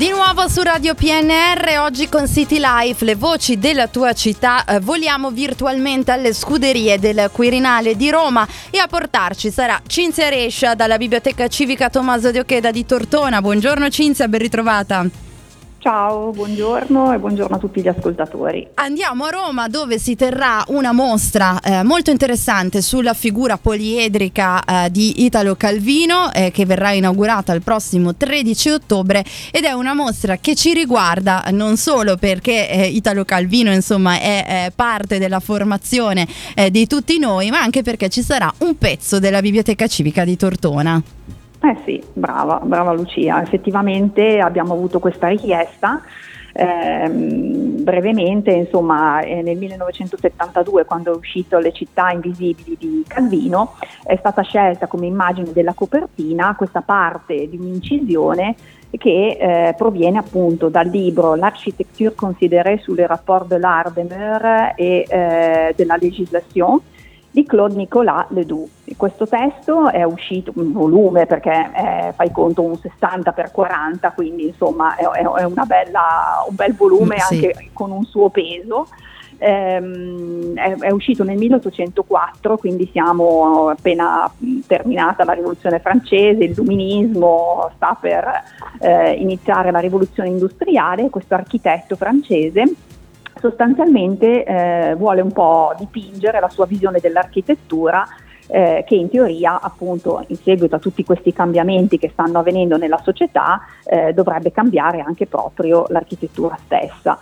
Di nuovo su Radio PNR, oggi con City Life, le voci della tua città, eh, voliamo virtualmente alle scuderie del Quirinale di Roma e a portarci sarà Cinzia Rescia dalla Biblioteca Civica Tommaso di Ocheda di Tortona. Buongiorno Cinzia, ben ritrovata. Ciao, buongiorno e buongiorno a tutti gli ascoltatori. Andiamo a Roma dove si terrà una mostra eh, molto interessante sulla figura poliedrica eh, di Italo Calvino eh, che verrà inaugurata il prossimo 13 ottobre ed è una mostra che ci riguarda non solo perché eh, Italo Calvino insomma è parte della formazione eh, di tutti noi ma anche perché ci sarà un pezzo della biblioteca civica di Tortona. Eh sì, brava, brava Lucia. Effettivamente abbiamo avuto questa richiesta. Ehm, brevemente, insomma, eh, nel 1972, quando è uscito Le città invisibili di Calvino, è stata scelta come immagine della copertina questa parte di un'incisione che eh, proviene appunto dal libro L'architecture considérée sur le rapport de e eh, della legislation di Claude Nicolas Ledoux. Questo testo è uscito in volume perché è, fai conto un 60 x 40, quindi insomma è, è bella, un bel volume sì. anche con un suo peso. Ehm, è, è, uscito nel 1804, quindi siamo appena terminata la rivoluzione francese, il luminismo sta per eh, iniziare la rivoluzione industriale, questo architetto francese sostanzialmente eh, vuole un po' dipingere la sua visione dell'architettura eh, che in teoria appunto in seguito a tutti questi cambiamenti che stanno avvenendo nella società eh, dovrebbe cambiare anche proprio l'architettura stessa.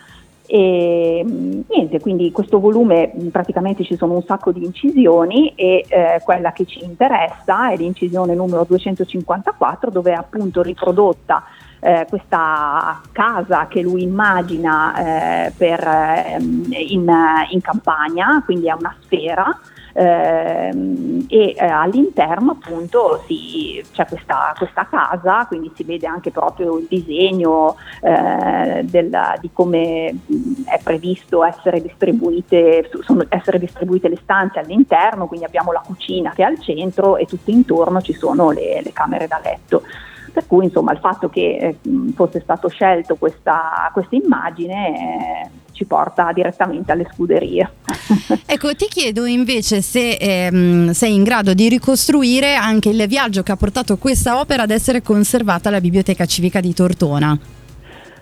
E niente, quindi questo volume praticamente ci sono un sacco di incisioni e eh, quella che ci interessa è l'incisione numero 254 dove è appunto riprodotta eh, questa casa che lui immagina eh, per, ehm, in, in, campagna, quindi è una sfera. Ehm, e eh, all'interno appunto si, c'è questa, questa, casa, quindi si vede anche proprio il disegno eh, del, di come è previsto essere distribuite, sono, essere distribuite le stanze all'interno, quindi abbiamo la cucina che è al centro e tutto intorno ci sono le, le camere da letto. Per cui insomma il fatto che eh, fosse stato scelto questa, questa immagine eh, ci porta direttamente alle scuderie. ecco, ti chiedo invece se ehm, sei in grado di ricostruire anche il viaggio che ha portato questa opera ad essere conservata alla Biblioteca Civica di Tortona.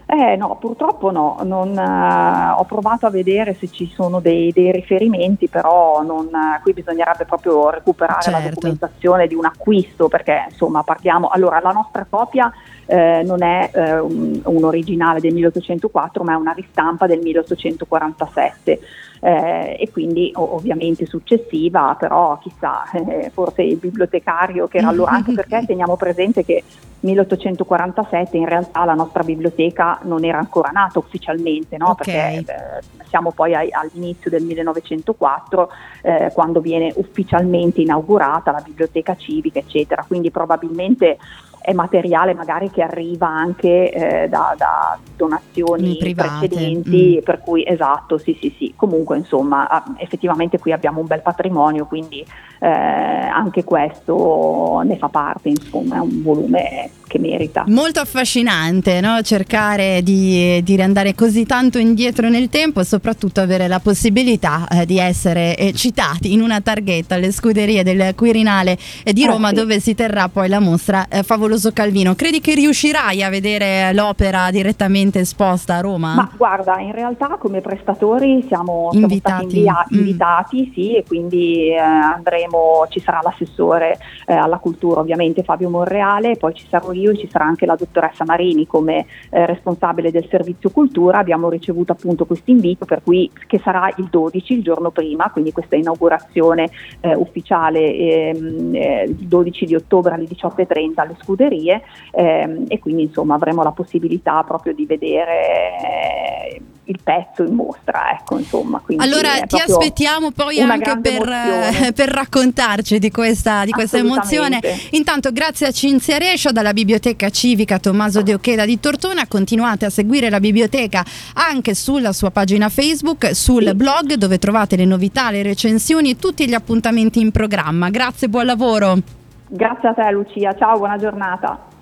Eh no, purtroppo no, non, uh, ho provato a vedere se ci sono dei, dei riferimenti, però non, uh, qui bisognerebbe proprio recuperare certo. la documentazione di un acquisto, perché insomma parliamo, allora la nostra copia eh, non è eh, un, un, originale del 1804 ma è una ristampa del 1847 eh, e quindi ovviamente successiva, però chissà, eh, forse il bibliotecario che era allora, anche perché teniamo presente che 1847 in realtà la nostra biblioteca non era ancora nata ufficialmente, no? okay. perché eh, siamo poi ai, all'inizio del 1904 eh, quando viene ufficialmente inaugurata la biblioteca civica, eccetera, quindi probabilmente è materiale magari che arriva anche eh, da, da, donazioni precedenti, mm. per cui esatto, sì sì sì, comunque insomma ah, effettivamente qui abbiamo un bel patrimonio, quindi eh, anche questo ne fa parte, insomma è un volume che merita. Molto affascinante no? cercare di, di, andare così tanto indietro nel tempo e soprattutto avere la possibilità eh, di essere eh, citati in una targhetta alle scuderie del Quirinale di eh, Roma sì. dove si terrà poi la mostra eh, Favoloso Calvino. Credi che riuscirai a vedere l'opera direttamente esposta a Roma? Ma guarda, in realtà come prestatori siamo, invitati. Siamo invia- mm. invitati, sì, e quindi eh, andremo, ci sarà l'assessore eh, alla cultura ovviamente Fabio Monreale, poi ci sarò io e ci sarà anche la dottoressa Marini come eh, responsabile del servizio cultura. Abbiamo ricevuto appunto questo invito per cui che sarà il 12, il giorno prima, quindi questa inaugurazione eh, ufficiale ehm, eh, il 12 di ottobre alle 18.30 alle scuderie ehm, e quindi insomma avremo la possibilità proprio di vedere il pezzo in mostra, ecco, insomma. allora ti aspettiamo poi anche per, per, raccontarci di questa, di questa emozione. Intanto grazie a Cinzia Rescio dalla Biblioteca Civica Tommaso De Occheda di Tortona, continuate a seguire la biblioteca anche sulla sua pagina Facebook, sul sì. blog dove trovate le novità, le recensioni e tutti gli appuntamenti in programma. Grazie, buon lavoro. Grazie a te Lucia, ciao, buona giornata.